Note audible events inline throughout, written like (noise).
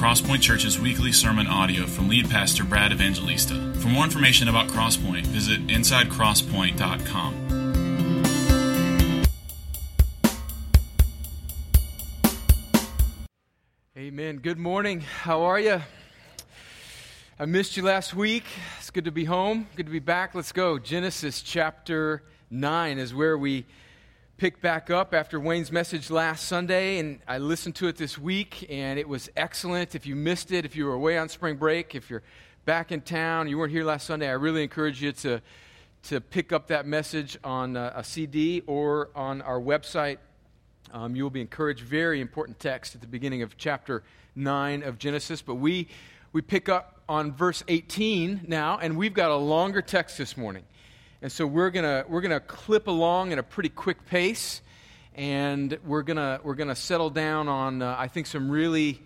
Crosspoint Church's weekly sermon audio from lead pastor Brad Evangelista. For more information about Crosspoint, visit insidecrosspoint.com. Amen. Good morning. How are you? I missed you last week. It's good to be home. Good to be back. Let's go. Genesis chapter 9 is where we pick back up after Wayne's message last Sunday, and I listened to it this week, and it was excellent. If you missed it, if you were away on spring break, if you're back in town, you weren't here last Sunday, I really encourage you to, to pick up that message on a, a CD or on our website. Um, you will be encouraged. Very important text at the beginning of chapter 9 of Genesis, but we, we pick up on verse 18 now, and we've got a longer text this morning. And so we're gonna we're gonna clip along at a pretty quick pace, and we're gonna we're gonna settle down on, uh, I think, some really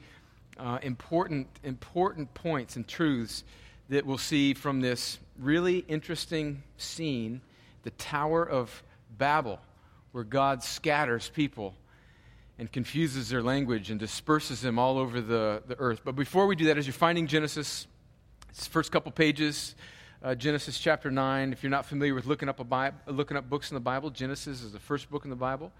uh, important, important points and truths that we'll see from this really interesting scene, the Tower of Babel, where God scatters people and confuses their language and disperses them all over the, the earth. But before we do that, as you're finding Genesis, first couple pages, uh, Genesis chapter 9. If you're not familiar with looking up, a Bible, looking up books in the Bible, Genesis is the first book in the Bible.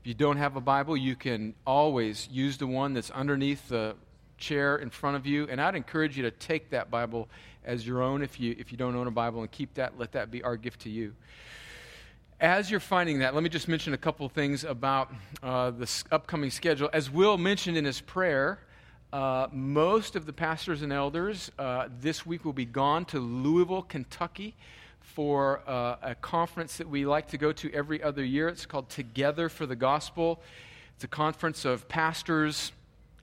If you don't have a Bible, you can always use the one that's underneath the chair in front of you. And I'd encourage you to take that Bible as your own if you, if you don't own a Bible and keep that. Let that be our gift to you. As you're finding that, let me just mention a couple things about uh, the upcoming schedule. As Will mentioned in his prayer, uh, most of the pastors and elders uh, this week will be gone to Louisville, Kentucky for uh, a conference that we like to go to every other year. It's called Together for the Gospel. It's a conference of pastors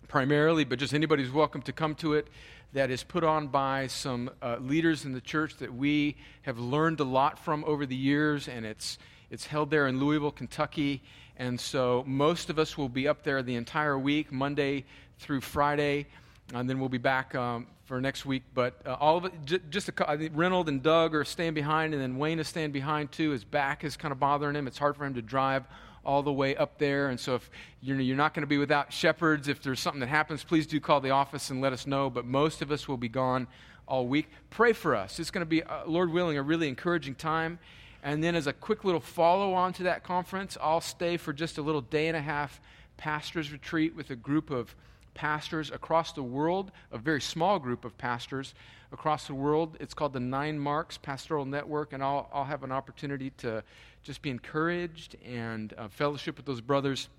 primarily, but just anybody who's welcome to come to it, that is put on by some uh, leaders in the church that we have learned a lot from over the years, and it's, it's held there in Louisville, Kentucky. And so most of us will be up there the entire week, Monday through Friday, and then we'll be back um, for next week. But uh, all of it, j- just a, Reynold and Doug are staying behind, and then Wayne is staying behind too. His back is kind of bothering him. It's hard for him to drive all the way up there. And so if you're, you're not going to be without shepherds, if there's something that happens, please do call the office and let us know. But most of us will be gone all week. Pray for us. It's going to be, uh, Lord willing, a really encouraging time. And then, as a quick little follow on to that conference, I'll stay for just a little day and a half pastor's retreat with a group of pastors across the world, a very small group of pastors across the world. It's called the Nine Marks Pastoral Network, and I'll, I'll have an opportunity to just be encouraged and uh, fellowship with those brothers.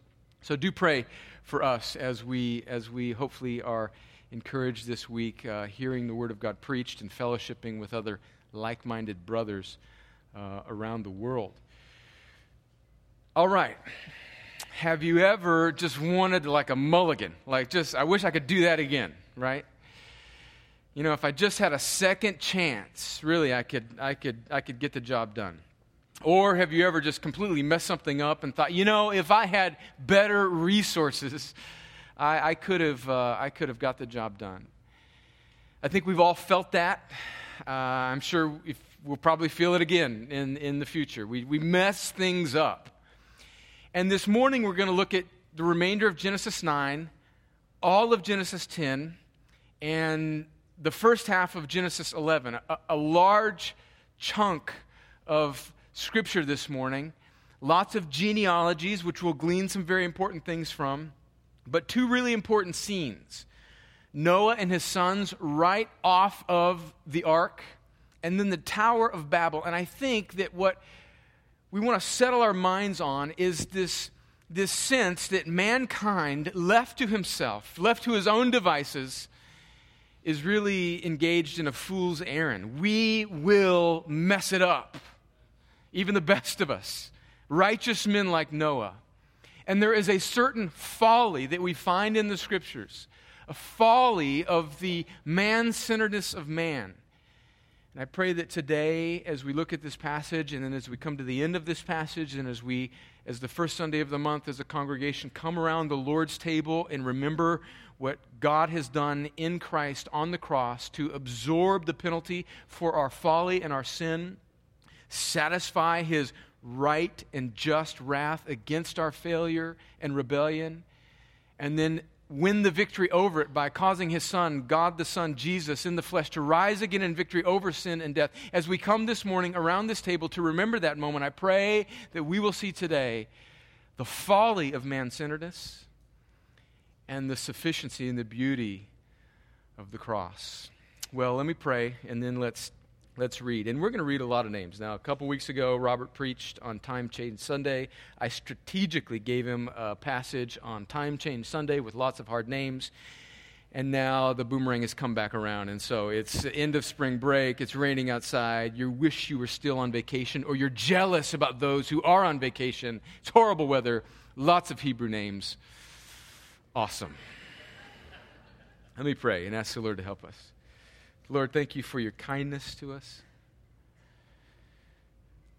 So do pray for us as we, as we hopefully are encouraged this week, uh, hearing the Word of God preached and fellowshipping with other like minded brothers uh, around the world. All right have you ever just wanted like a mulligan? Like, just, I wish I could do that again, right? You know, if I just had a second chance, really, I could, I could, I could get the job done. Or have you ever just completely messed something up and thought, you know, if I had better resources, (laughs) I, I could have, uh, I could have got the job done. I think we've all felt that. Uh, I'm sure if, we'll probably feel it again in, in the future. We, we mess things up. And this morning we're going to look at the remainder of Genesis 9, all of Genesis 10, and the first half of Genesis 11. A, a large chunk of scripture this morning. Lots of genealogies, which we'll glean some very important things from, but two really important scenes. Noah and his sons right off of the ark, and then the Tower of Babel. And I think that what we want to settle our minds on is this, this sense that mankind, left to himself, left to his own devices, is really engaged in a fool's errand. We will mess it up, even the best of us, righteous men like Noah. And there is a certain folly that we find in the scriptures, a folly of the man centeredness of man and I pray that today, as we look at this passage, and then as we come to the end of this passage, and as we, as the first Sunday of the month as a congregation, come around the Lord's table and remember what God has done in Christ on the cross to absorb the penalty for our folly and our sin, satisfy his right and just wrath against our failure and rebellion, and then win the victory over it by causing his son, God the Son, Jesus, in the flesh, to rise again in victory over sin and death. As we come this morning around this table to remember that moment, I pray that we will see today the folly of man centeredness and the sufficiency and the beauty of the cross. Well, let me pray, and then let's Let's read. And we're going to read a lot of names. Now, a couple weeks ago, Robert preached on Time Change Sunday. I strategically gave him a passage on Time Change Sunday with lots of hard names. And now the boomerang has come back around. And so it's the end of spring break. It's raining outside. You wish you were still on vacation, or you're jealous about those who are on vacation. It's horrible weather, lots of Hebrew names. Awesome. Let me pray and ask the Lord to help us. Lord, thank you for your kindness to us.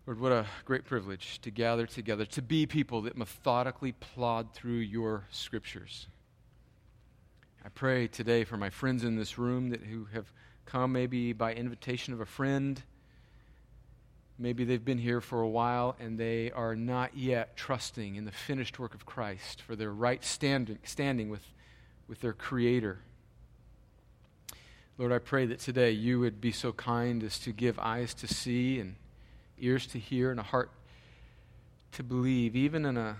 Lord, what a great privilege to gather together, to be people that methodically plod through your scriptures. I pray today for my friends in this room that who have come maybe by invitation of a friend. Maybe they've been here for a while and they are not yet trusting in the finished work of Christ for their right standing, standing with, with their Creator. Lord, I pray that today you would be so kind as to give eyes to see and ears to hear and a heart to believe, even in a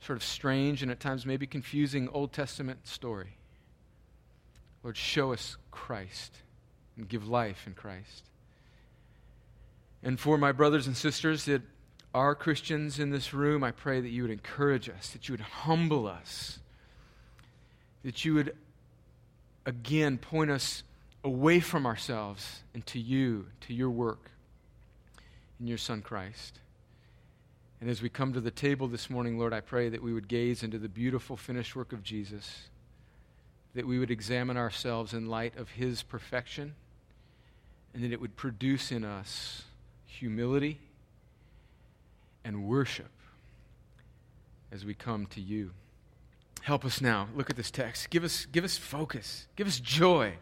sort of strange and at times maybe confusing Old Testament story. Lord, show us Christ and give life in Christ. And for my brothers and sisters that are Christians in this room, I pray that you would encourage us, that you would humble us, that you would again point us away from ourselves and to you, to your work in your Son Christ. And as we come to the table this morning, Lord, I pray that we would gaze into the beautiful finished work of Jesus, that we would examine ourselves in light of his perfection, and that it would produce in us humility and worship as we come to you. Help us now. Look at this text. Give us, give us focus. Give us joy.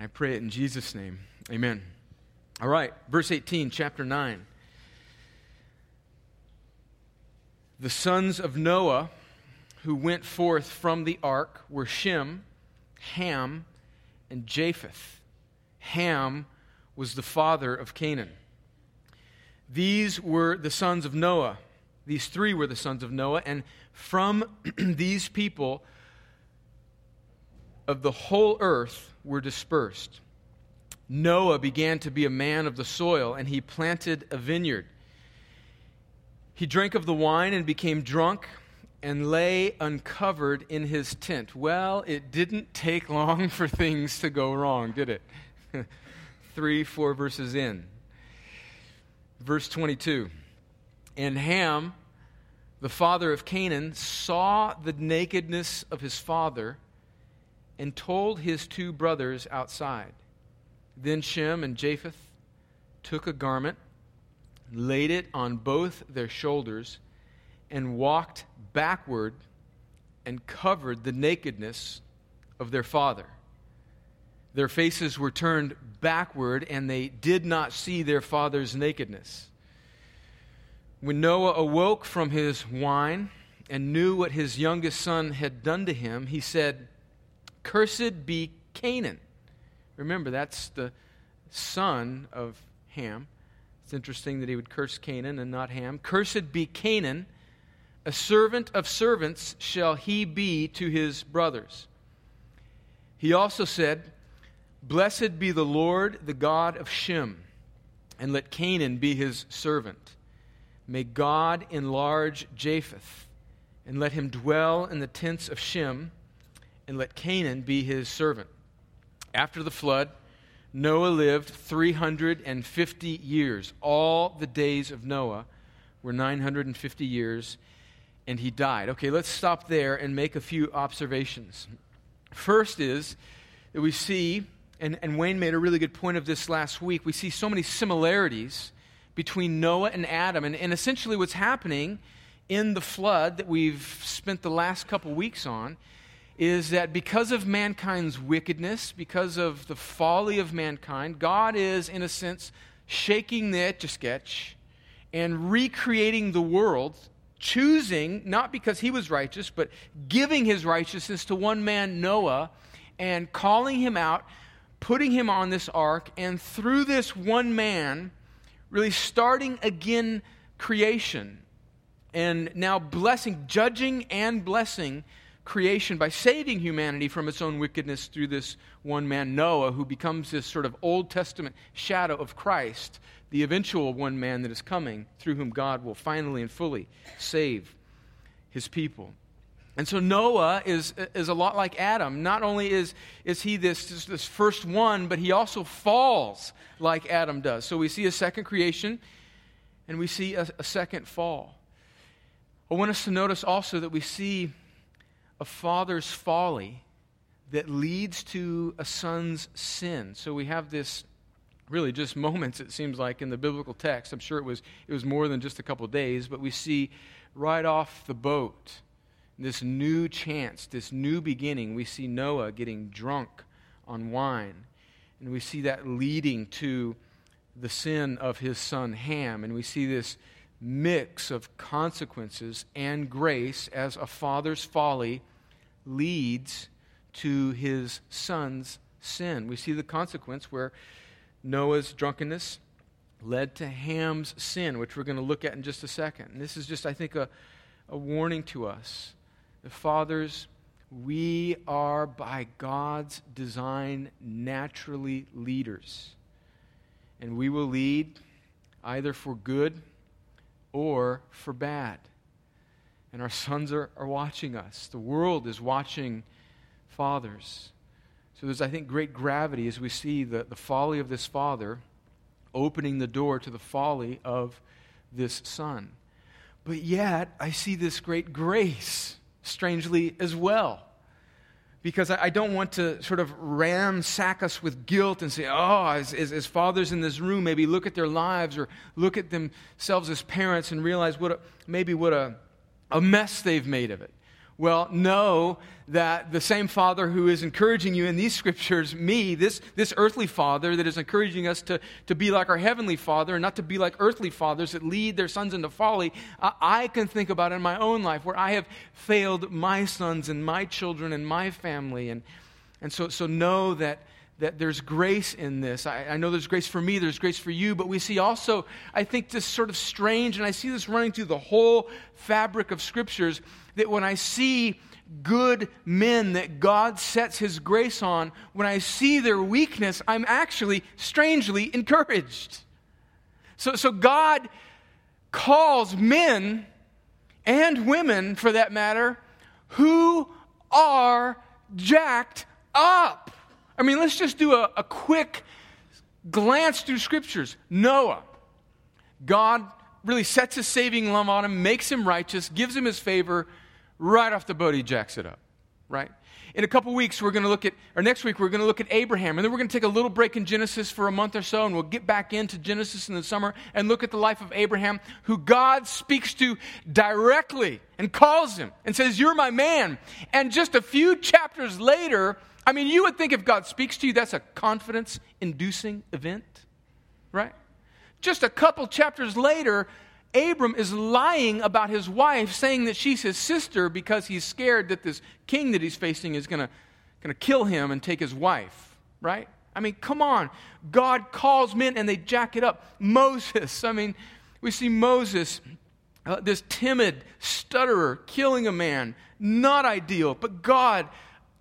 I pray it in Jesus' name. Amen. All right, verse 18, chapter 9. The sons of Noah who went forth from the ark were Shem, Ham, and Japheth. Ham was the father of Canaan. These were the sons of Noah. These three were the sons of Noah, and from (clears throat) these people of the whole earth were dispersed. Noah began to be a man of the soil, and he planted a vineyard. He drank of the wine and became drunk and lay uncovered in his tent. Well, it didn't take long (laughs) for things to go wrong, did it? (laughs) Three, four verses in. Verse 22 And Ham, the father of Canaan, saw the nakedness of his father and told his two brothers outside. Then Shem and Japheth took a garment, laid it on both their shoulders, and walked backward and covered the nakedness of their father. Their faces were turned backward, and they did not see their father's nakedness. When Noah awoke from his wine and knew what his youngest son had done to him, he said, Cursed be Canaan. Remember, that's the son of Ham. It's interesting that he would curse Canaan and not Ham. Cursed be Canaan. A servant of servants shall he be to his brothers. He also said, Blessed be the Lord, the God of Shem, and let Canaan be his servant. May God enlarge Japheth, and let him dwell in the tents of Shem and let Canaan be his servant. After the flood, Noah lived 350 years. All the days of Noah were 950 years, and he died. Okay, let's stop there and make a few observations. First is that we see, and, and Wayne made a really good point of this last week, we see so many similarities between Noah and Adam. And, and essentially, what's happening in the flood that we've spent the last couple weeks on is that because of mankind's wickedness, because of the folly of mankind, God is, in a sense, shaking the etch a sketch and recreating the world choosing, not because he was righteous, but giving his righteousness to one man, Noah, and calling him out, putting him on this ark, and through this one man, really starting again creation. And now blessing, judging and blessing creation by saving humanity from its own wickedness through this one man, Noah, who becomes this sort of Old Testament shadow of Christ, the eventual one man that is coming, through whom God will finally and fully save his people. And so Noah is, is a lot like Adam. Not only is, is he this, this first one, but he also falls like Adam does. So we see a second creation and we see a, a second fall. I want us to notice also that we see a father's folly that leads to a son's sin. So we have this really just moments it seems like in the biblical text. I'm sure it was it was more than just a couple days, but we see right off the boat this new chance, this new beginning. We see Noah getting drunk on wine. And we see that leading to the sin of his son Ham. And we see this mix of consequences and grace as a father's folly leads to his son's sin. We see the consequence where Noah's drunkenness led to Ham's sin, which we're going to look at in just a second. And this is just, I think, a, a warning to us. The fathers, we are by God's design naturally leaders. And we will lead either for good or for bad. And our sons are, are watching us. The world is watching fathers. So there's, I think, great gravity as we see the, the folly of this father opening the door to the folly of this son. But yet, I see this great grace, strangely, as well. Because I, don't want to sort of ransack us with guilt and say, oh, as, as, as, fathers in this room, maybe look at their lives or look at themselves as parents and realize what a, maybe what a a mess they've made of it. Well, know that the same Father who is encouraging you in these scriptures, me, this, this earthly Father that is encouraging us to, to be like our Heavenly Father and not to be like earthly fathers that lead their sons into folly, I, I can think about in my own life where I have failed my sons and my children and my family. And, and so, so know that that there's grace in this. I, I, know there's grace for me, there's grace for you, but we see also, I think, this sort of strange, and I see this running through the whole fabric of scriptures, that when I see good men that God sets his grace on, when I see their weakness, I'm actually strangely encouraged. So, so God calls men and women, for that matter, who are jacked up. I mean, let's just do a, a quick glance through scriptures. Noah, God really sets his saving love on him, makes him righteous, gives him his favor. Right off the boat, he jacks it up, right? In a couple weeks, we're going to look at, or next week, we're going to look at Abraham. And then we're going to take a little break in Genesis for a month or so, and we'll get back into Genesis in the summer and look at the life of Abraham, who God speaks to directly and calls him and says, You're my man. And just a few chapters later, I mean, you would think if God speaks to you, that's a confidence inducing event, right? Just a couple chapters later, Abram is lying about his wife, saying that she's his sister because he's scared that this king that he's facing is going to kill him and take his wife, right? I mean, come on. God calls men and they jack it up. Moses, I mean, we see Moses, uh, this timid stutterer, killing a man. Not ideal, but God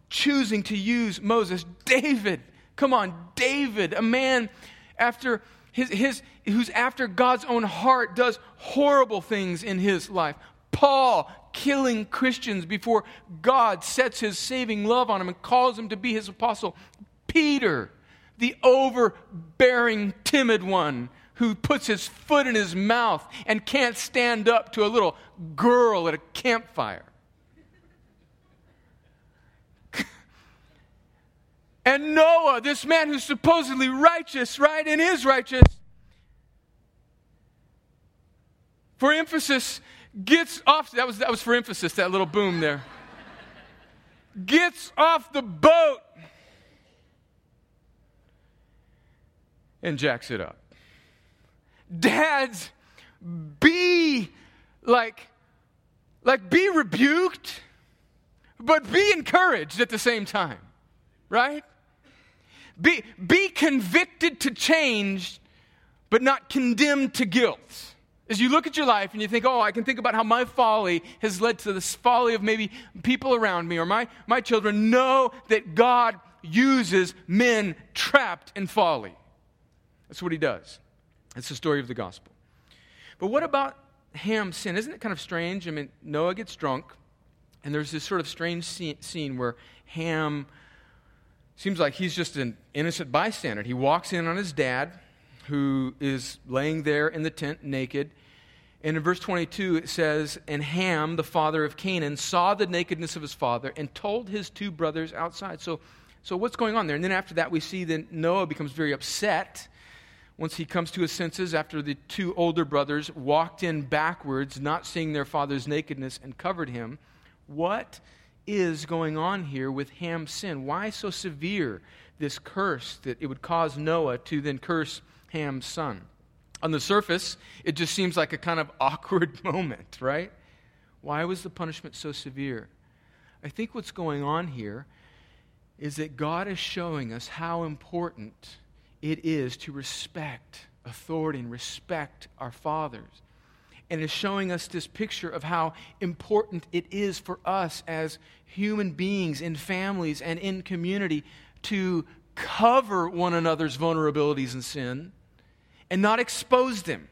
choosing to use Moses. David, come on, David, a man after his, his, who's after God's own heart, does horrible things in his life. Paul, killing Christians before God sets his saving love on him and calls him to be his apostle. Peter, the overbearing, timid one who puts his foot in his mouth and can't stand up to a little girl at a campfire. And Noah, this man who's supposedly righteous, right, and is righteous, for emphasis, gets off. That was, that was for emphasis, that little boom there. gets off the boat and jacks it up. Dads, be like like be rebuked, but be encouraged at the same time, right? Be, be convicted to change, but not condemned to guilt. As you look at your life and you think, oh, I can think about how my folly has led to this folly of maybe people around me or my, my children, know that God uses men trapped in folly. That's what he does. It's the story of the gospel. But what about Ham's sin? Isn't it kind of strange? I mean, Noah gets drunk, and there's this sort of strange scene where Ham seems like he's just an innocent bystander. He walks in on his dad who is laying there in the tent naked. And in verse 22, it says, And Ham, the father of Canaan, saw the nakedness of his father and told his two brothers outside. So, so what's going on there? And then after that, we see that Noah becomes very upset once he comes to his senses after the two older brothers walked in backwards, not seeing their father's nakedness, and covered him. What is going on here with Ham's sin? Why so severe this curse that it would cause Noah to then curse Ham's son. On the surface, it just seems like a kind of (laughs) awkward moment, right? Why was the punishment so severe? I think what's going on here is that God is showing us how important it is to respect authority and respect our fathers. And is showing us this picture of how important it is for us as human beings in families and in community to cover one another's vulnerabilities and sin and not expose them.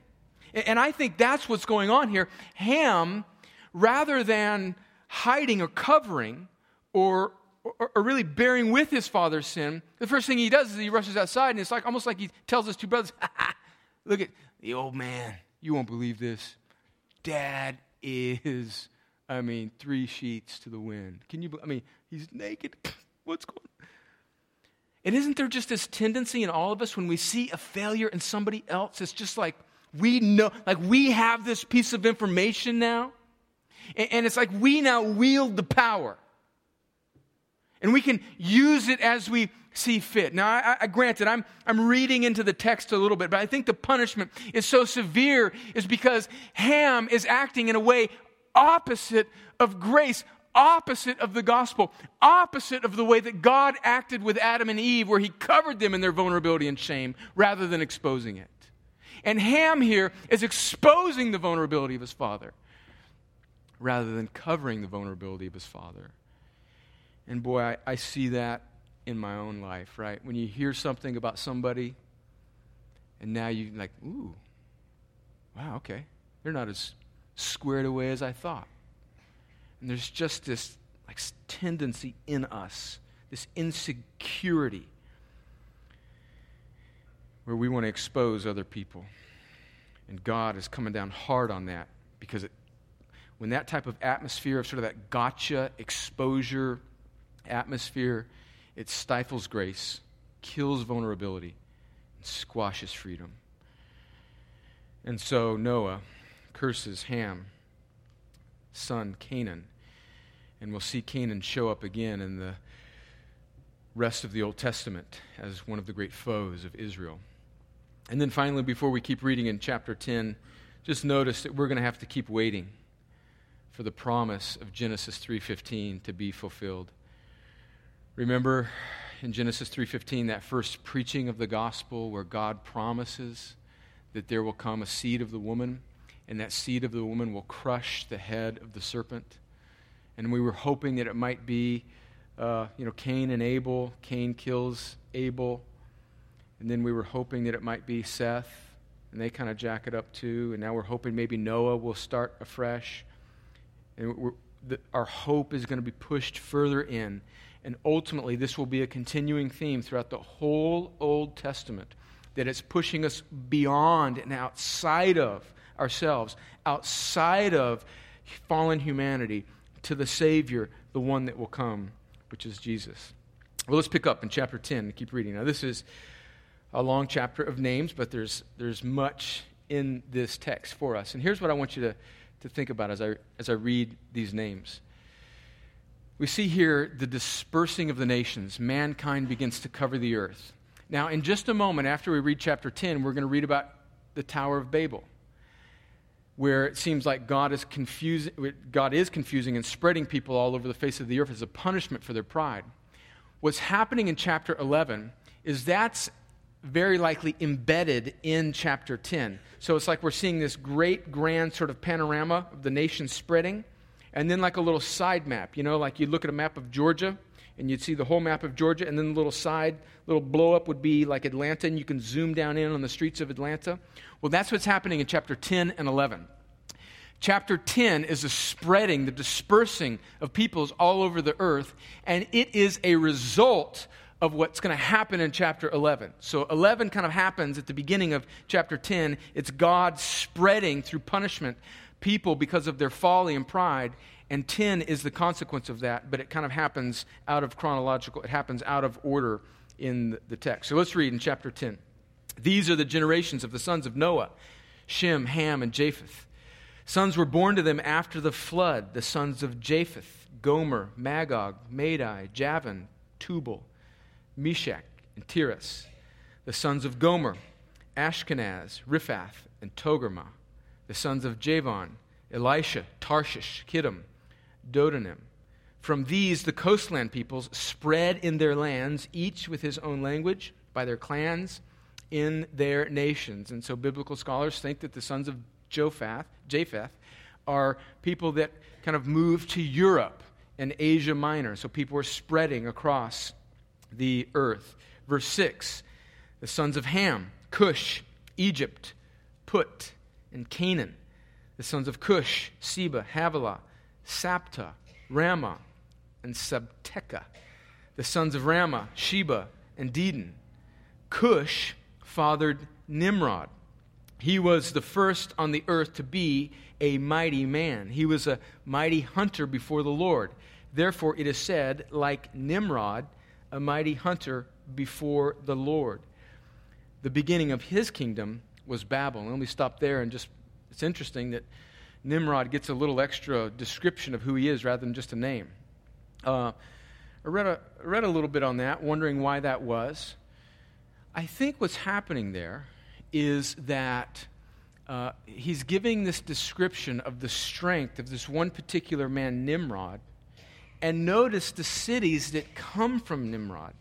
And I think that's what's going on here. Ham, rather than hiding or covering or, or, really bearing with his father's sin, the first thing he does is he rushes outside, and it's like almost like he tells his two brothers, (laughs) Look at the old man. You won't believe this. Dad is, I mean, three sheets to the wind. Can you, I mean, he's naked. (laughs) What's going on? And isn't there just this tendency in all of us when we see a failure in somebody else? It's just like we know, like we have this piece of information now. And, and it's like we now wield the power. And we can use it as we see fit. Now, I, I granted, I'm, I'm reading into the text a little bit, but I think the punishment is so severe is because Ham is acting in a way opposite of grace, opposite of the gospel, opposite of the way that God acted with Adam and Eve, where he covered them in their vulnerability and shame rather than exposing it. And Ham here is exposing the vulnerability of his father rather than covering the vulnerability of his father. And boy, I, I see that in my own life, right? When you hear something about somebody and now you're like, ooh, wow, okay. They're not as squared away as I thought. And there's just this like tendency in us, this insecurity where we want to expose other people. And God is coming down hard on that because it, when that type of atmosphere of sort of that gotcha exposure atmosphere, it stifles grace, kills vulnerability, and squashes freedom. And so Noah curses Ham, son Canaan, and we'll see Canaan show up again in the rest of the Old Testament as one of the great foes of Israel. And then finally, before we keep reading in chapter 10, just notice that we're going to have to keep waiting for the promise of Genesis 3:15 to be fulfilled. Remember in Genesis 3:15 that first preaching of the gospel where God promises that there will come a seed of the woman and that seed of the woman will crush the head of the serpent and we were hoping that it might be, uh, you know, Cain and Abel. Cain kills Abel. And then we were hoping that it might be Seth, and they kind of jack it up too. And now we're hoping maybe Noah will start afresh. And the, our hope is going to be pushed further in. And ultimately, this will be a continuing theme throughout the whole Old Testament that it's pushing us beyond and outside of ourselves, outside of fallen humanity, to the Savior, the one that will come, which is Jesus. Well, let's pick up in chapter 10 and keep reading. Now, this is a long chapter of names, but there's, there's much in this text for us. And here's what I want you to, to think about as I, as I read these names. We see here the dispersing of the nations. Mankind begins to cover the earth. Now, in just a moment after we read chapter 10, we're going to read about the Tower of Babel. where it seems like God is confusing, God is confusing and spreading people all over the face of the earth as a punishment for their pride. What's happening in chapter 11 is that's very likely embedded in chapter 10. So it's like we're seeing this great, grand sort of panorama of the nation spreading, and then like a little side map. You know, like you'd look at a map of Georgia, and you'd see the whole map of Georgia, and then the little side, little blow up would be like Atlanta, and you can zoom down in on the streets of Atlanta. Well, that's what's happening in chapter 10 and 11. Chapter 10 is the spreading, the dispersing of peoples all over the earth, and it is a result of what's going to happen in chapter 11. So 11 kind of happens at the beginning of chapter 10. It's God spreading through punishment people because of their folly and pride. And 10 is the consequence of that, but it kind of happens out of chronological, it happens out of order in the text. So let's read in chapter 10. These are the generations of the sons of Noah Shem, Ham, and Japheth. Sons were born to them after the flood, the sons of Japheth, Gomer, Magog, Madai, Javan, Tubal. Meshech, and Tiras, the sons of Gomer, Ashkenaz, Riphath, and Togarmah, the sons of Javan, Elisha, Tarshish, Kittim, Dodanim. From these, the coastland peoples spread in their lands, each with his own language, by their clans, in their nations. And so biblical scholars think that the sons of Jophath, Japheth are people that kind of moved to Europe and Asia Minor. So people were spreading across the earth. Verse 6 the sons of Ham, Cush, Egypt, Put, and Canaan. The sons of Cush, Seba, Havilah, Sabta, Raamah, and Sabteca. The sons of Raamah, Sheba, and Dedan. Cush fathered Nimrod. He was the first on the earth to be a mighty man. He was a mighty hunter before the Lord. Therefore, it is said, like Nimrod, a mighty hunter before the Lord. The beginning of his kingdom was Babylon. And let me stop there and just, it's interesting that Nimrod gets a little extra description of who he is rather than just a name. Uh, I read a, read a little bit on that, wondering why that was. I think what's happening there is that uh, he's giving this description of the strength of this one particular man, Nimrod, and notice the cities that come from Nimrod.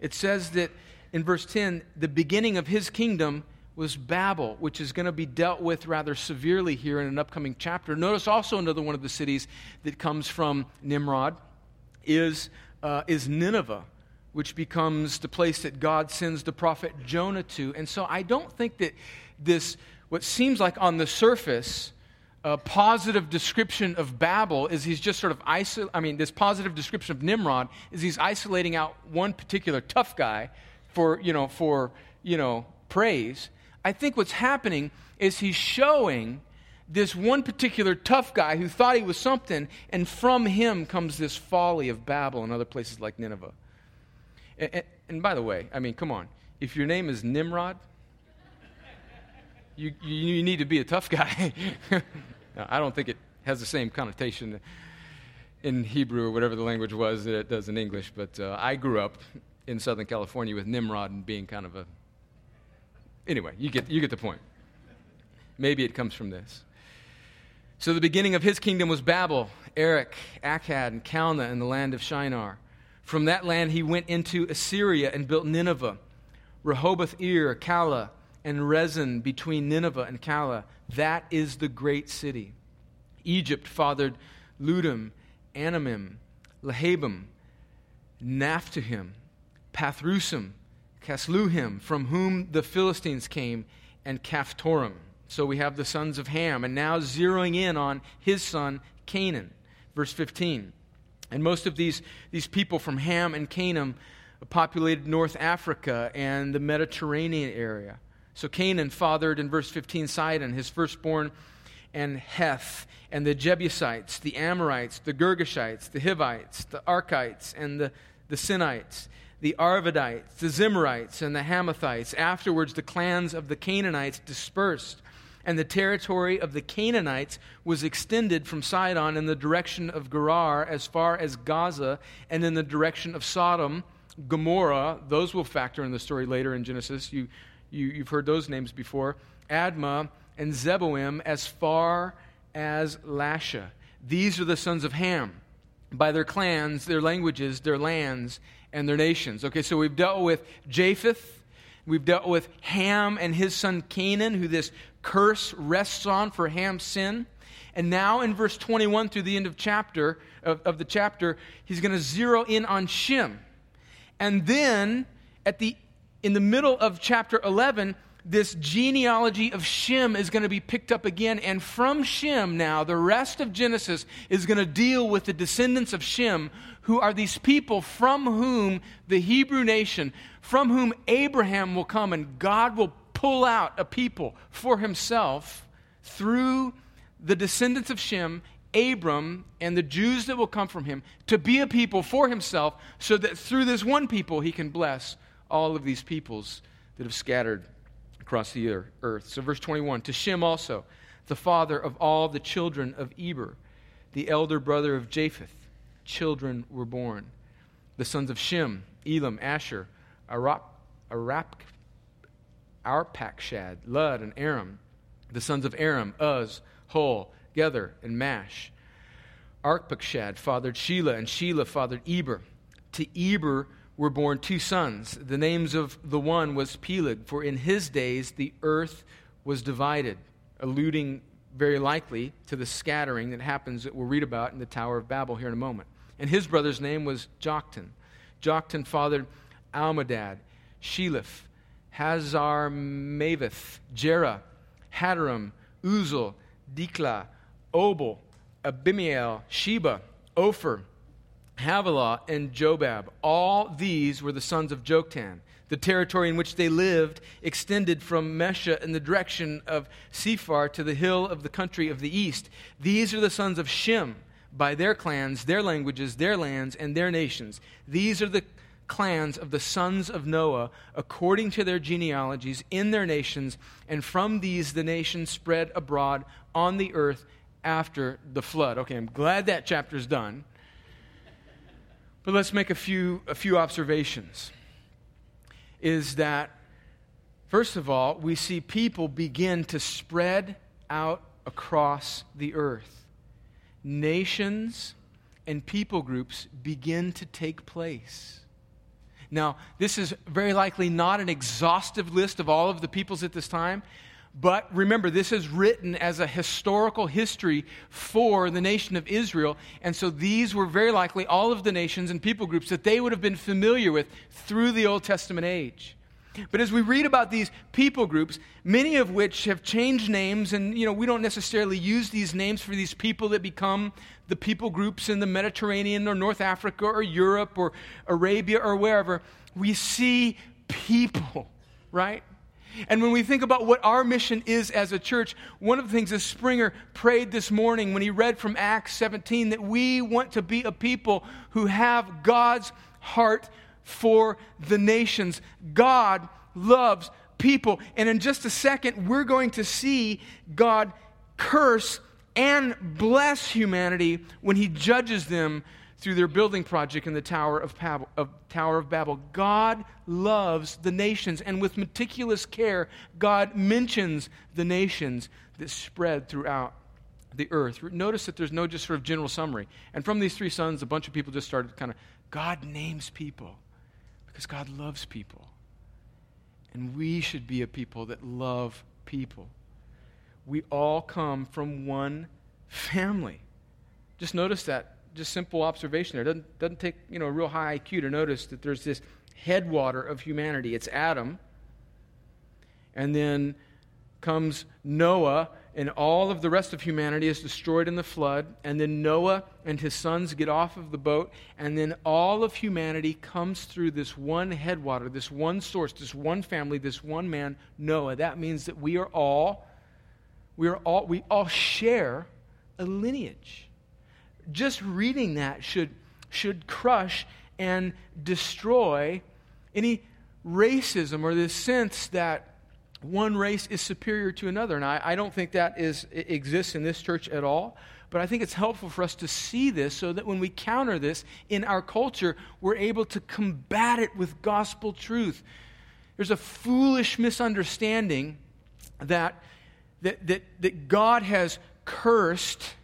It says that in verse 10, the beginning of his kingdom was Babel, which is going to be dealt with rather severely here in an upcoming chapter. Notice also another one of the cities that comes from Nimrod is, uh, is Nineveh, which becomes the place that God sends the prophet Jonah to. And so I don't think that this, what seems like on the surface, a positive description of Babel is he's just sort of isol- I mean, this positive description of Nimrod is he's isolating out one particular tough guy for, you know, for, you know, praise. I think what's happening is he's showing this one particular tough guy who thought he was something, and from him comes this folly of Babel and other places like Nineveh. And, and, and by the way, I mean, come on. If your name is Nimrod, you, you, you need to be a tough guy. (laughs) Now, I don't think it has the same connotation in Hebrew or whatever the language was that it does in English, but uh, I grew up in Southern California with Nimrod and being kind of a. Anyway, you get, you get the point. Maybe it comes from this. So the beginning of his kingdom was Babel, Erech, Akkad, and Calneh in the land of Shinar. From that land he went into Assyria and built Nineveh, Rehoboth Ir, Calah, and Resen between Nineveh and Calah. That is the great city. Egypt fathered Ludim, Anamim, Lehabim, Naphtuhim, Pathrusim, Casluhim, from whom the Philistines came, and Caphtorim. So we have the sons of Ham, and now zeroing in on his son Canaan. Verse 15. And most of these, these people from Ham and Canaan populated North Africa and the Mediterranean area. So Canaan fathered in verse 15 Sidon, his firstborn, and Heth, and the Jebusites, the Amorites, the Girgashites, the Hivites, the Arkites, and the, the Sinites, the Arvadites, the Zemarites, and the Hamathites. Afterwards, the clans of the Canaanites dispersed, and the territory of the Canaanites was extended from Sidon in the direction of Gerar as far as Gaza, and in the direction of Sodom, Gomorrah. Those will factor in the story later in Genesis. You you, have heard those names before Admah and Zeboim as far as Lasha. These are the sons of Ham by their clans, their languages, their lands, and their nations. Okay, so we've dealt with Japheth. We've dealt with Ham and his son Canaan, who this curse rests on for Ham's sin. And now in verse 21 through the end of chapter of, of the chapter, he's going to zero in on Shem. And then at the in the middle of chapter 11, this genealogy of Shem is going to be picked up again. And from Shem now, the rest of Genesis is going to deal with the descendants of Shem, who are these people from whom the Hebrew nation, from whom Abraham will come, and God will pull out a people for himself through the descendants of Shem, Abram, and the Jews that will come from him to be a people for himself, so that through this one people he can bless all of these peoples that have scattered across the earth. So, verse 21 To Shem also, the father of all the children of Eber, the elder brother of Japheth, children were born. The sons of Shem, Elam, Asher, Arap, Arap, Arpachshad, Lud, and Aram. The sons of Aram, Uz, Hul, Gether, and Mash. Arpachshad fathered Shelah, and Shelah fathered Eber. To Eber were born two sons. The names of the one was Peleg, for in his days the earth was divided, alluding very likely to the scattering that happens that we'll read about in the Tower of Babel here in a moment. And his brother's name was Joktan. Joktan fathered Almodad, Sheleph, Hazar Maveth, Jerah, Hadoram, Uzal, Diklah, Obal, Abimael, Sheba, Ophir, Havilah, and Jobab. All these were the sons of Joktan. The territory in which they lived extended from Mesha in the direction of Sephar to the hill of the country of the east. These are the sons of Shem by their clans, their languages, their lands, and their nations. These are the clans of the sons of Noah according to their genealogies in their nations, and from these the nations spread abroad on the earth after the flood. Okay, I'm glad that chapter's done. But let's make a few, a few observations. Is that, first of all, we see people begin to spread out across the earth. Nations and people groups begin to take place. Now, this is very likely not an exhaustive list of all of the peoples at this time, but remember, this is written as a historical history for the nation of Israel. And so these were very likely all of the nations and people groups that they would have been familiar with through the Old Testament age. But as we read about these people groups, many of which have changed names, and you know, we don't necessarily use these names for these people that become the people groups in the Mediterranean or North Africa or Europe or Arabia or wherever. We see people, right? And when we think about what our mission is as a church, one of the things that Springer prayed this morning when he read from Acts 17 that we want to be a people who have God's heart for the nations. God loves people. And in just a second, we're going to see God curse and bless humanity when he judges them through their building project in the Tower of, Pab- of, Tower of Babel. God loves the nations, and with meticulous care, God mentions the nations that spread throughout the earth. Notice that there's no just sort of general summary. And from these three sons, a bunch of people just started kind of, God names people because God loves people. And we should be a people that love people. We all come from one family. Just notice that just simple observation there. Doesn't, doesn't take you know a real high IQ to notice that there's this headwater of humanity. It's Adam. And then comes Noah, and all of the rest of humanity is destroyed in the flood. And then Noah and his sons get off of the boat, and then all of humanity comes through this one headwater, this one source, this one family, this one man, Noah. That means that we are all, we are all, we all share a lineage just reading that should, should crush and destroy any racism or this sense that one race is superior to another. And I, I don't think that is, exists in this church at all. But I think it's helpful for us to see this so that when we counter this in our culture, we're able to combat it with gospel truth. There's a foolish misunderstanding that that, that, that God has cursed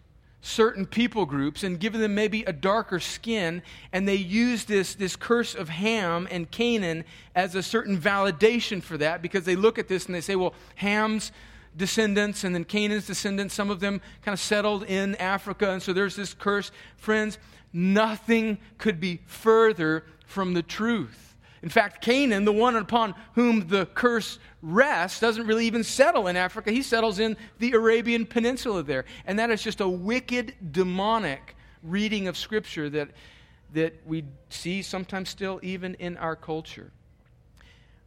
certain people groups and given them maybe a darker skin, and they use this, this curse of Ham and Canaan as a certain validation for that because they look at this and they say, well, Ham's descendants and then Canaan's descendants, some of them kind of settled in Africa, and so there's this curse. Friends, nothing could be further from the truth. In fact, Canaan, the one upon whom the curse rests, doesn't really even settle in Africa. He settles in the Arabian Peninsula there. And that is just a wicked, demonic reading of Scripture that, that we see sometimes still even in our culture.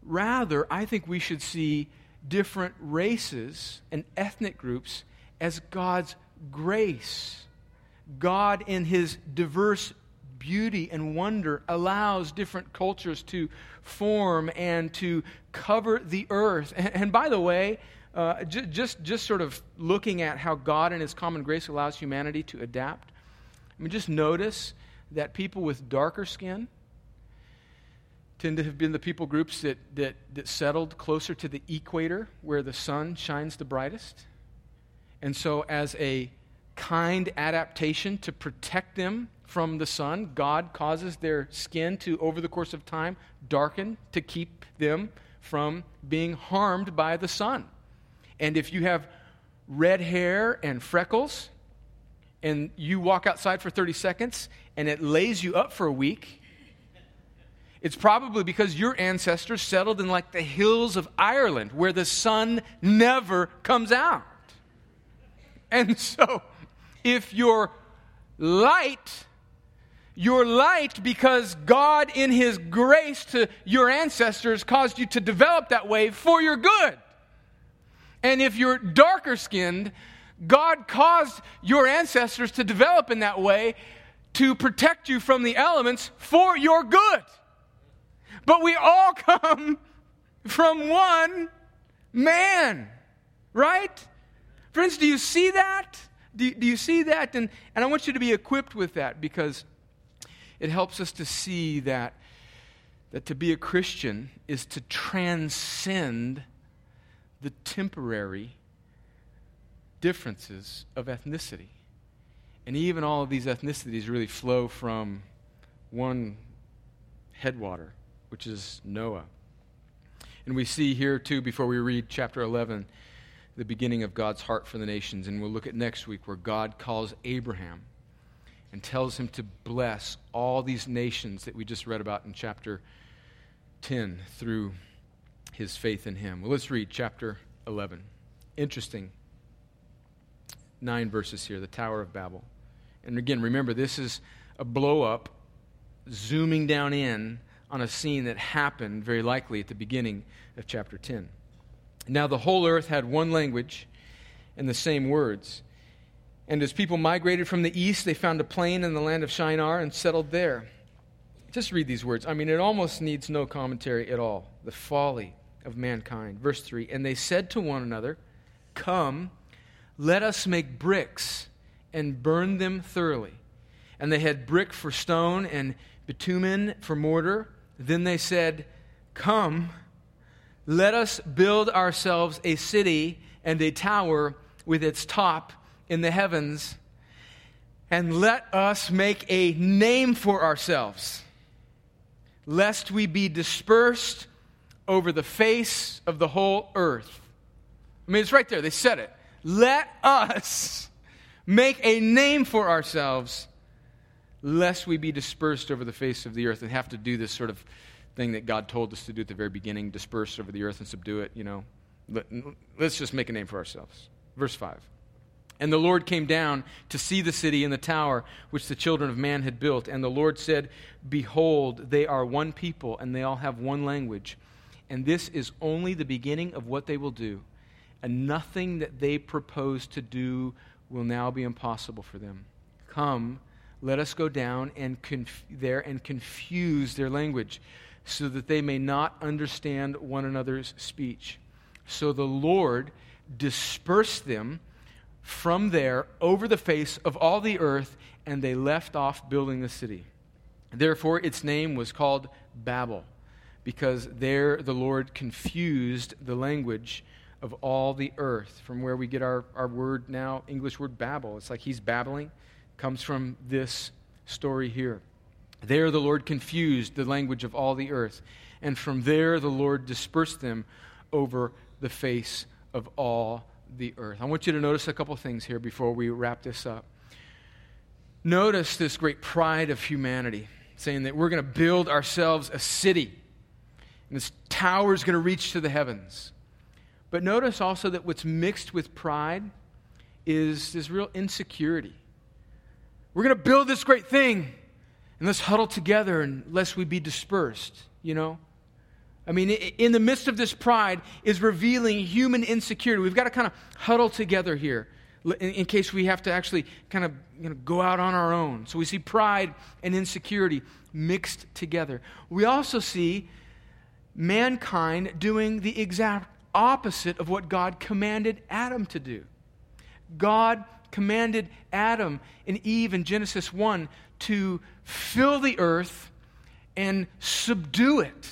Rather, I think we should see different races and ethnic groups as God's grace. God, in his diverse beauty and wonder allows different cultures to form and to cover the earth. And, and by the way, uh, j- just, just sort of looking at how God in His common grace allows humanity to adapt, I mean, just notice that people with darker skin tend to have been the people groups that, that, that settled closer to the equator where the sun shines the brightest. And so, as a kind adaptation to protect them from the sun. God causes their skin to, over the course of time, darken to keep them from being harmed by the sun. And if you have red hair and freckles, and you walk outside for 30 seconds and it lays you up for a week, it's probably because your ancestors settled in like the hills of Ireland where the sun never comes out. And so, if you're light you're light because God, in His grace to your ancestors, caused you to develop that way for your good. And if you're darker skinned, God caused your ancestors to develop in that way to protect you from the elements for your good. But we all (laughs) come from one man, right? Friends, do you see that? Do, do you see that? And, and I want you to be equipped with that because it helps us to see that, that to be a Christian is to transcend the temporary differences of ethnicity. And even all of these ethnicities really flow from one headwater, which is Noah. And we see here, too, before we read chapter 11, the beginning of God's heart for the nations. And we'll look at next week where God calls Abraham and tells him to bless all these nations that we just read about in chapter 10 through his faith in him. Well, let's read chapter 11. Interesting. Nine verses here, the Tower of Babel. And again, remember, this is a blow up, zooming down in on a scene that happened very likely at the beginning of chapter 10. Now, the whole earth had one language and the same words. And as people migrated from the east, they found a plain in the land of Shinar and settled there. Just read these words. I mean, it almost needs no commentary at all. The folly of mankind. Verse 3 And they said to one another, Come, let us make bricks and burn them thoroughly. And they had brick for stone and bitumen for mortar. Then they said, Come, let us build ourselves a city and a tower with its top in the heavens, and let us make a name for ourselves, lest we be dispersed over the face of the whole earth. I mean, it's right there. They said it. Let us make a name for ourselves, lest we be dispersed over the face of the earth and have to do this sort of thing that God told us to do at the very beginning disperse over the earth and subdue it, you know. Let, us just make a name for ourselves. Verse 5. And the Lord came down to see the city and the tower which the children of man had built. And the Lord said, Behold, they are one people, and they all have one language. And this is only the beginning of what they will do. And nothing that they propose to do will now be impossible for them. Come, let us go down and conf- there and confuse their language, so that they may not understand one another's speech. So the Lord dispersed them from there over the face of all the earth, and they left off building the city. Therefore, its name was called Babel, because there the Lord confused the language of all the earth, from where we get our, our word now, English word babble. It's like he's babbling, comes from this story here. There the Lord confused the language of all the earth, and from there the Lord dispersed them over the face of all the earth. I want you to notice a couple things here before we wrap this up. Notice this great pride of humanity, saying that we're going to build ourselves a city, and this tower is going to reach to the heavens. But notice also that what's mixed with pride is this real insecurity. We're going to build this great thing, and let's huddle together, and lest we be dispersed, you know? I mean, in the midst of this pride is revealing human insecurity. We've got to kind of huddle together here in, case we have to actually kind of you know, go out on our own. So we see pride and insecurity mixed together. We also see mankind doing the exact opposite of what God commanded Adam to do. God commanded Adam and Eve in Genesis 1 to fill the earth and subdue it.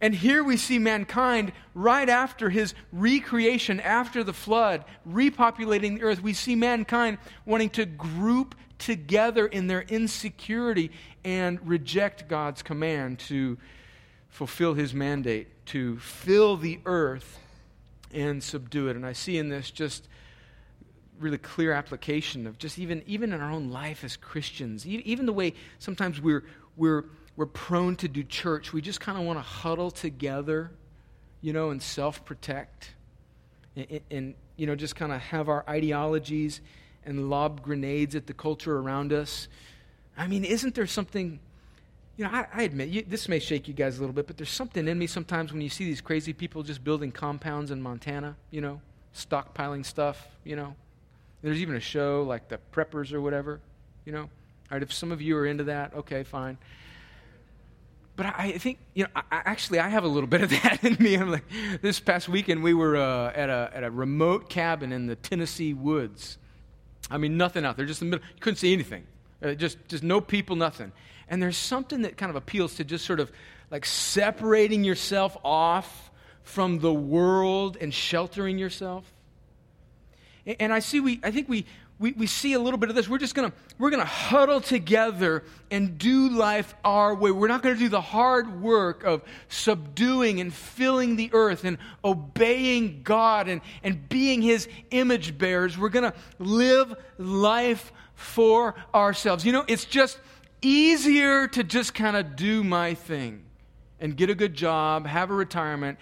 And here we see mankind right after his recreation, after the flood, repopulating the earth. We see mankind wanting to group together in their insecurity and reject God's command to fulfill his mandate, to fill the earth and subdue it. And I see in this just really clear application of just even, even in our own life as Christians, even the way sometimes we're, we're we're prone to do church. We just kind of want to huddle together, you know, and self protect. And, and, you know, just kind of have our ideologies and lob grenades at the culture around us. I mean, isn't there something, you know, I, I admit, you, this may shake you guys a little bit, but there's something in me sometimes when you see these crazy people just building compounds in Montana, you know, stockpiling stuff, you know. There's even a show like the Preppers or whatever, you know. All right, if some of you are into that, okay, fine. But I think, you know, I, actually, I have a little bit of (laughs) that in me. I'm like, this past weekend, we were uh, at, a, at a remote cabin in the Tennessee woods. I mean, nothing out there, just in the middle. You couldn't see anything. Uh, just, just no people, nothing. And there's something that kind of appeals to just sort of like separating yourself off from the world and sheltering yourself. And, and I see we, I think we, we, we see a little bit of this. We're just to we're to huddle together and do life our way. We're not to do the hard work of subduing and filling the earth and obeying God and, and being his image bearers. We're to live life for ourselves. You know, it's just easier to just kind of do my thing and get a good job, have a retirement,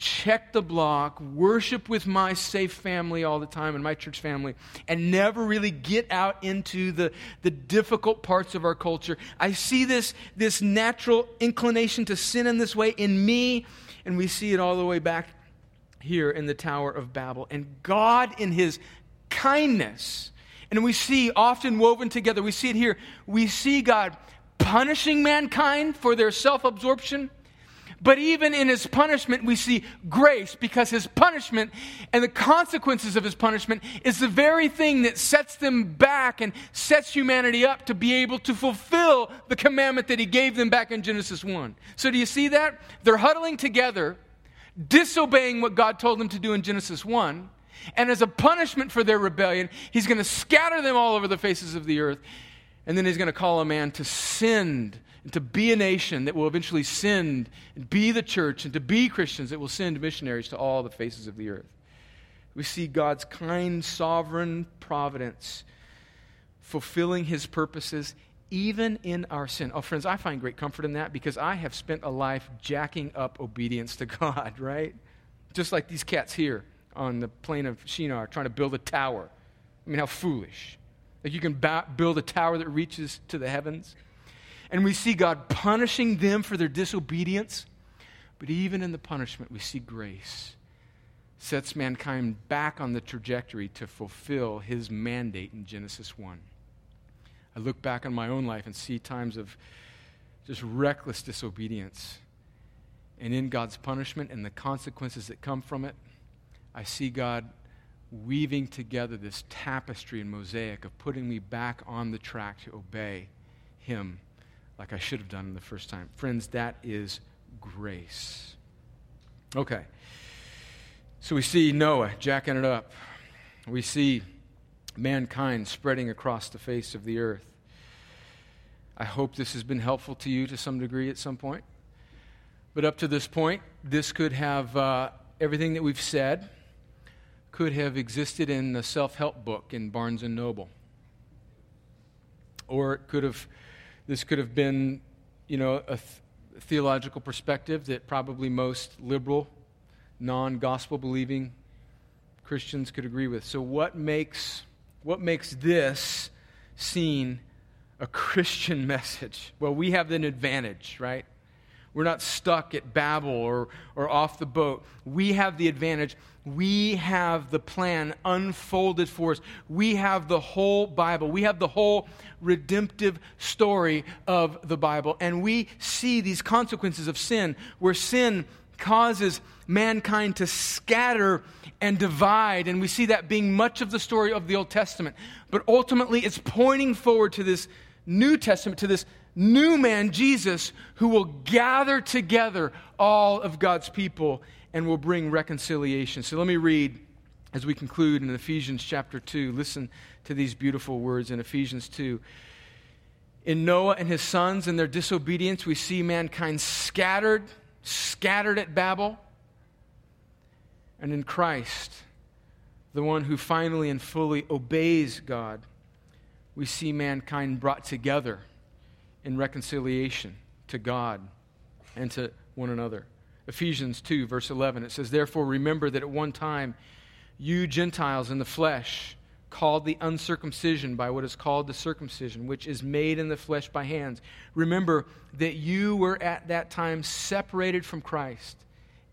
check the block, worship with my safe family all the time and my church family, and never really get out into the, the difficult parts of our culture. I see this, this natural inclination to sin in this way in me, and we see it all the way back here in the Tower of Babel. And God, in His kindness, and we see often woven together, we see it here, we see God punishing mankind for their self absorption but even in his punishment, we see grace because his punishment and the consequences of his punishment is the very thing that sets them back and sets humanity up to be able to fulfill the commandment that he gave them back in Genesis 1. So, do you see that? They're huddling together, disobeying what God told them to do in Genesis 1. And as a punishment for their rebellion, he's going to scatter them all over the faces of the earth. And then he's going to call a man to send and to be a nation that will eventually send and be the church and to be Christians that will send missionaries to all the faces of the earth. We see God's kind, sovereign providence fulfilling his purposes even in our sin. Oh, friends, I find great comfort in that because I have spent a life jacking up obedience to (laughs) God, right? Just like these cats here on the plain of Shinar trying to build a tower. I mean, how foolish. Like you can ba- build a tower that reaches to the heavens and we see God punishing them for their disobedience. But even in the punishment, we see grace sets mankind back on the trajectory to fulfill his mandate in Genesis 1. I look back on my own life and see times of just reckless disobedience. And in God's punishment and the consequences that come from it, I see God weaving together this tapestry and mosaic of putting me back on the track to obey Him like I should have done the first time. Friends, that is grace. Okay. So we see Noah jacking it up. We see mankind spreading across the face of the earth. I hope this has been helpful to you to some degree at some point. But up to this point, this could have uh, everything that we've said could have existed in the self-help book in Barnes and Noble, or it could have. This could have been, you know, a th- theological perspective that probably most liberal non gospel believing Christians could agree with. So, what makes, what makes this scene a (laughs) Christian message? Well, we have an advantage, right? We're not stuck at Babel or, or off the boat. We have the advantage. We have the plan unfolded for us. We have the whole Bible. We have the whole redemptive story of the Bible. And we see these consequences of sin, where sin causes mankind to scatter and divide. And we see that being much of the story of the Old Testament. But ultimately, it's pointing forward to this New Testament, to this new man, Jesus, who will gather together all of God's people and will bring reconciliation. So let me read as we conclude in Ephesians chapter 2. Listen to these beautiful words in Ephesians 2. In Noah and his sons and their disobedience, we see mankind scattered scattered at Babel, and in Christ, the one who finally and fully obeys God, we see mankind brought together in reconciliation to God and to one another. Ephesians 2, verse 11, it says, Therefore, remember that at one time you Gentiles in the flesh, called the uncircumcision by what is called the circumcision, which is made in the flesh by hands. Remember that you were at that time separated from Christ,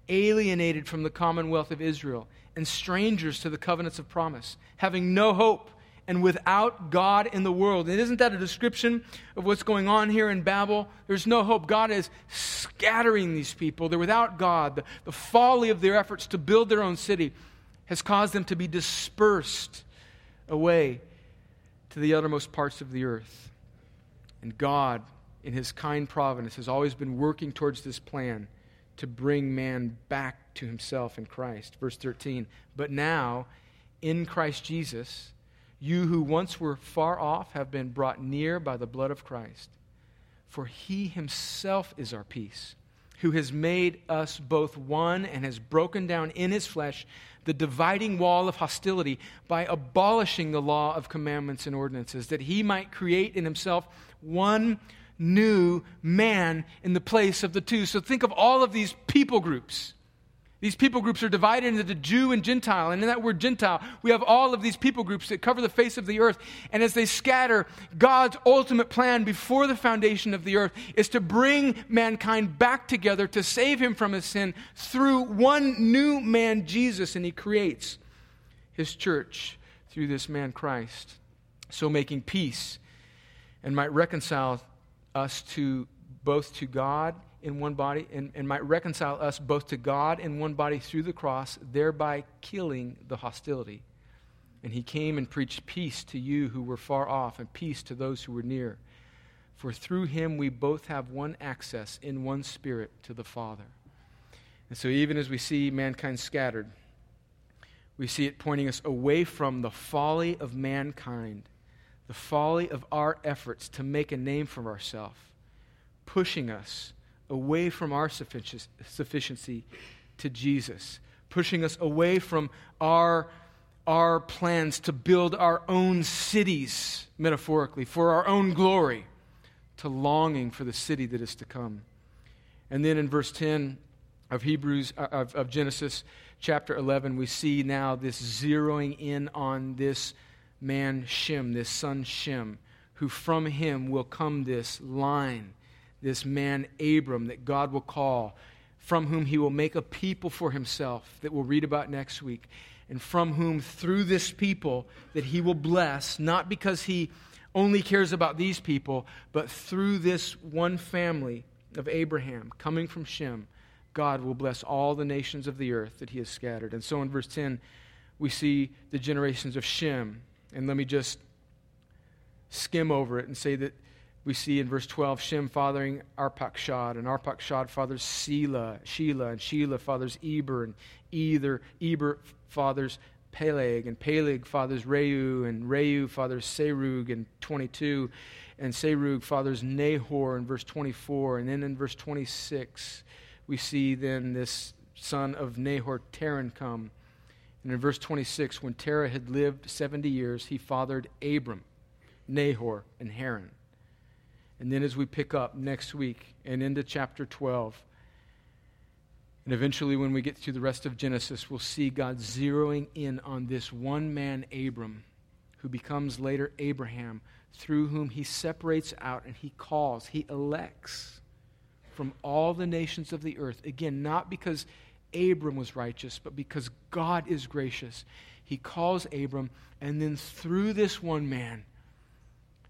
alienated from the commonwealth of Israel, and strangers to the covenants of promise, having no hope and without God in the world. And isn't that a description of what's going on here in Babel? There's no hope. God is scattering these people. They're without God. The, the folly of their efforts to build their own city has caused them to be dispersed away to the uttermost parts of the earth. And God, in his kind providence, has always been working towards this plan to bring man back to himself in Christ. Verse 13. But now, in Christ Jesus, you who once were far off have been brought near by the blood of Christ. For he himself is our peace, who has made us both one and has broken down in his flesh the dividing wall of hostility by abolishing the law of commandments and ordinances, that he might create in himself one new man in the place of the two. So think of all of these people groups these people groups are divided into the Jew and Gentile. And in that word Gentile, we have all of these people groups that cover the face of the earth. And as they scatter, God's ultimate plan before the foundation of the earth is to bring mankind back together to save him from his sin through one new man, Jesus. And he creates his church through this man, Christ. So making peace and might reconcile us to both to God in one body and, and might reconcile us both to God in one body through the cross, thereby killing the hostility. And he came and preached peace to you who were far off and peace to those who were near. For through him we both have one access in one spirit to the Father. And so, even as we see mankind scattered, we see it pointing us away from the folly of mankind, the folly of our efforts to make a name for ourselves, pushing us away from our sufficiency to Jesus, pushing us away from our, our plans to build our own cities, metaphorically, for our own glory, to longing for the city that is to come. And then in verse 10 of Hebrews, uh, of, of Genesis chapter 11, we see now this zeroing in on this man Shem, this son Shem, who from him will come this line this man Abram that God will call, from whom he will make a people for himself that we'll read about next week, and from whom through this people that he will bless, not because he only cares about these people, but through this one family of Abraham coming from Shem, God will bless all the nations of the earth that he has scattered. And so in verse 10, we see the generations of Shem. And let me just skim over it and say that we see in verse 12 Shem fathering Arpachshad, and Arpachshad fathers Selah, Shelah, and Shelah fathers Eber, and Either, Eber fathers Peleg, and Peleg fathers Reu, and Reu fathers Serug in 22, and Serug fathers Nahor in verse 24, and then in verse 26 we see then this son of Nahor, Terah, come. And in verse 26, when Terah had lived 70 years, he fathered Abram, Nahor, and Haran. And then as we pick up next week and into chapter 12, and eventually when we get through the rest of Genesis, we'll see God zeroing in on this one man, Abram, who becomes later Abraham, through whom he separates out and he calls, he elects from all the nations of the earth. Again, not because Abram was righteous, but because God is gracious. He calls Abram, and then through this one man,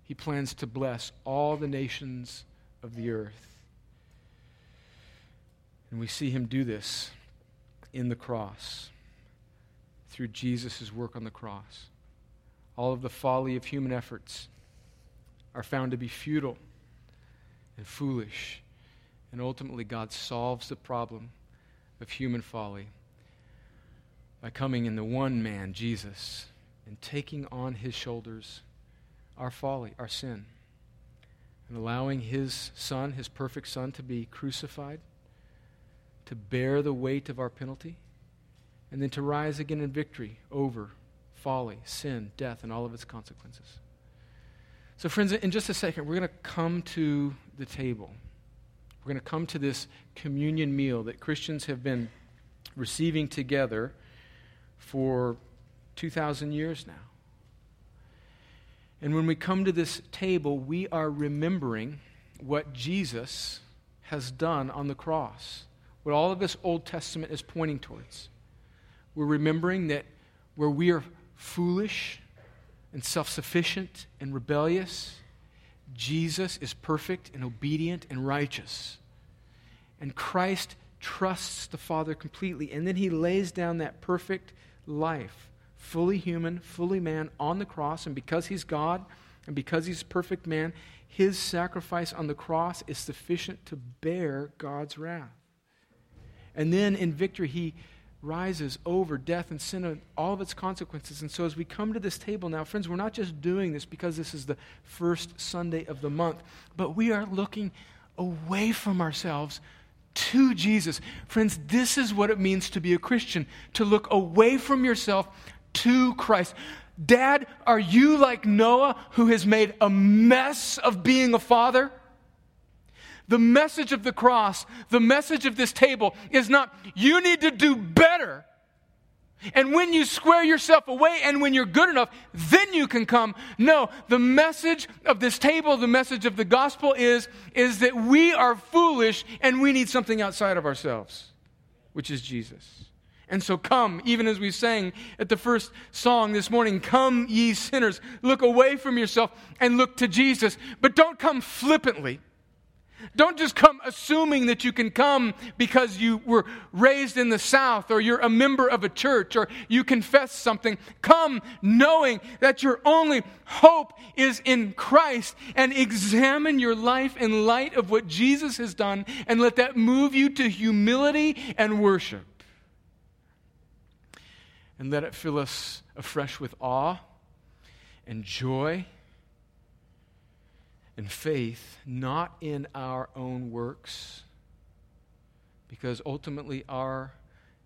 he plans to bless all the nations of the earth. And we see him do this in the cross, through Jesus' work on the cross. All of the folly of human efforts are found to be futile and foolish. And ultimately, God solves the problem of human folly by coming in the one man, Jesus, and taking on his shoulders our folly, our sin, and allowing His Son, His perfect Son, to be crucified, to bear the weight of our penalty, and then to rise again in victory over folly, sin, death, and all of its consequences. So, friends, in just a second, we're going to come to the table. We're going to come to this communion meal that Christians have been receiving together for 2,000 years now. And when we come to this table, we are remembering what Jesus has done on the cross, what all of this Old Testament is pointing towards. We're remembering that where we are foolish and self sufficient and rebellious, Jesus is perfect and obedient and righteous. And Christ trusts the Father completely. And then he lays down that perfect life fully human, fully man on the cross. And because he's God and because he's perfect man, his sacrifice on the cross is sufficient to bear God's wrath. And then in victory, he rises over death and sin and all of its consequences. And so as we come to this table now, friends, we're not just doing this because this is the first Sunday of the month, but we are looking away from ourselves to Jesus. Friends, this is what it means to be a Christian, to look away from yourself to Christ. Dad, are you like Noah who has made a mess of being a father? The message of the cross, the message of this table is not you need to do better. And when you square yourself away and when you're good enough, then you can come. No, the message of this table, the message of the gospel is, is that we are foolish and we need something outside of ourselves, which is Jesus. And so come, even as we sang at the first song this morning, come ye sinners, look away from yourself and look to Jesus. But don't come flippantly. Don't just come assuming that you can come because you were raised in the South or you're a member of a church or you confess something. Come knowing that your only hope is in Christ and examine your life in light of what Jesus has done and let that move you to humility and worship and let it fill us afresh with awe and joy and faith, not in our own works, because ultimately our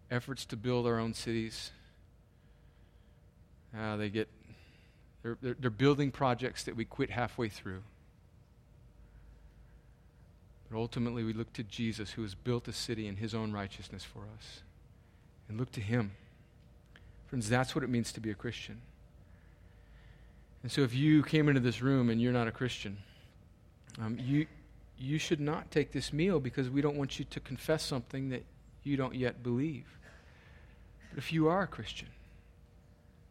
efforts to build our own cities, uh, they get, they're, they're, they're building projects that we quit halfway through. But ultimately, we look to Jesus, who has built a city in his own righteousness for us, and look to him Friends, that's what it means to be a Christian. And so if you came into this room and you're not a Christian, um, you, you should not take this meal because we don't want you to confess something that you don't yet believe. But if you are a Christian,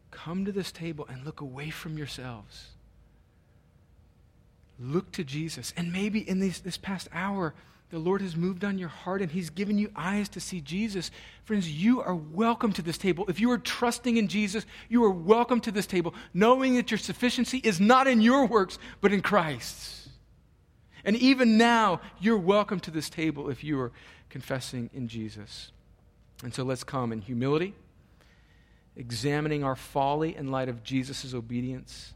come to this table and look away from yourselves. Look to Jesus. And maybe in this, this past hour, the Lord has moved on your heart and He's given you eyes to see Jesus. Friends, you are welcome to this table. If you are trusting in Jesus, you are welcome to this table, knowing that your sufficiency is not in your works, but in Christ's. And even now, you're welcome to this table if you are confessing in Jesus. And so let's come in humility, examining our folly in light of Jesus' obedience.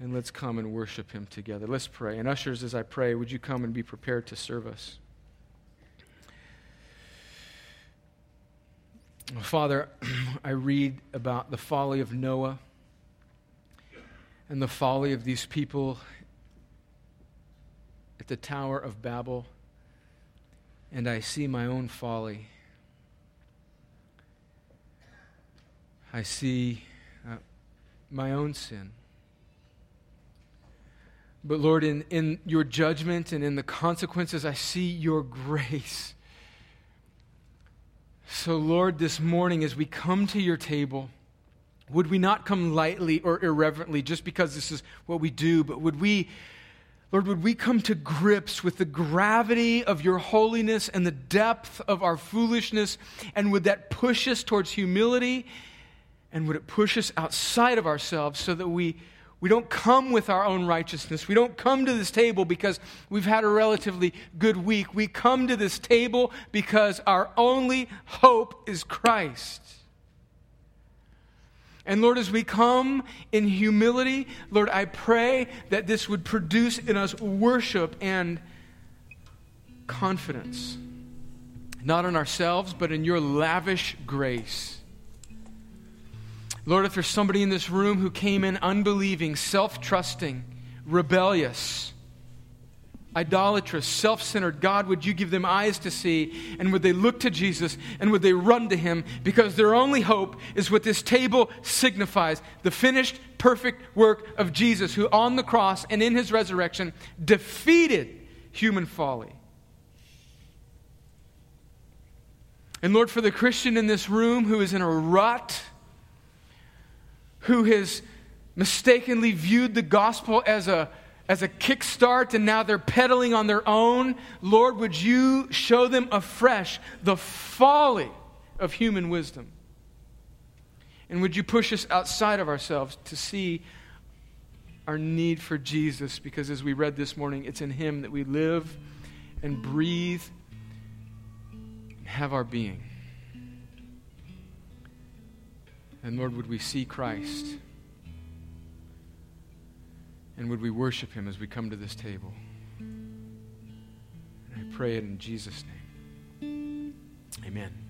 And let's come and worship him together. Let's pray. And ushers, as I pray, would you come and be prepared to serve us? Father, (clears throat) I read about the folly of Noah and the folly of these people at the Tower of Babel, and I see my own folly. I see uh, my own sin. But Lord, in, in your judgment and in the consequences, I see your grace. So, Lord, this morning as we come to your table, would we not come lightly or irreverently just because this is what we do, but would we, Lord, would we come to grips with the gravity of your holiness and the depth of our foolishness? And would that push us towards humility? And would it push us outside of ourselves so that we we don't come with our own righteousness. We don't come to this table because we've had a relatively good week. We come to this table because our only hope is Christ. And Lord, as we come in humility, Lord, I pray that this would produce in us worship and confidence, not in ourselves, but in your lavish grace. Lord, if there's somebody in this room who came in unbelieving, self trusting, rebellious, idolatrous, self centered, God, would you give them eyes to see? And would they look to Jesus and would they run to him? Because their only hope is what this table signifies the finished, perfect work of Jesus, who on the cross and in his resurrection defeated human folly. And Lord, for the Christian in this room who is in a rut, who has mistakenly viewed the gospel as a as a kickstart and now they're pedaling on their own. Lord, would you show them afresh the folly of human wisdom? And would you push us outside of ourselves to see our need for Jesus? Because as we read this morning, it's in Him that we live and breathe and have our being. And Lord, would we see Christ? And would we worship him as we come to this table? And I pray it in Jesus' name. Amen.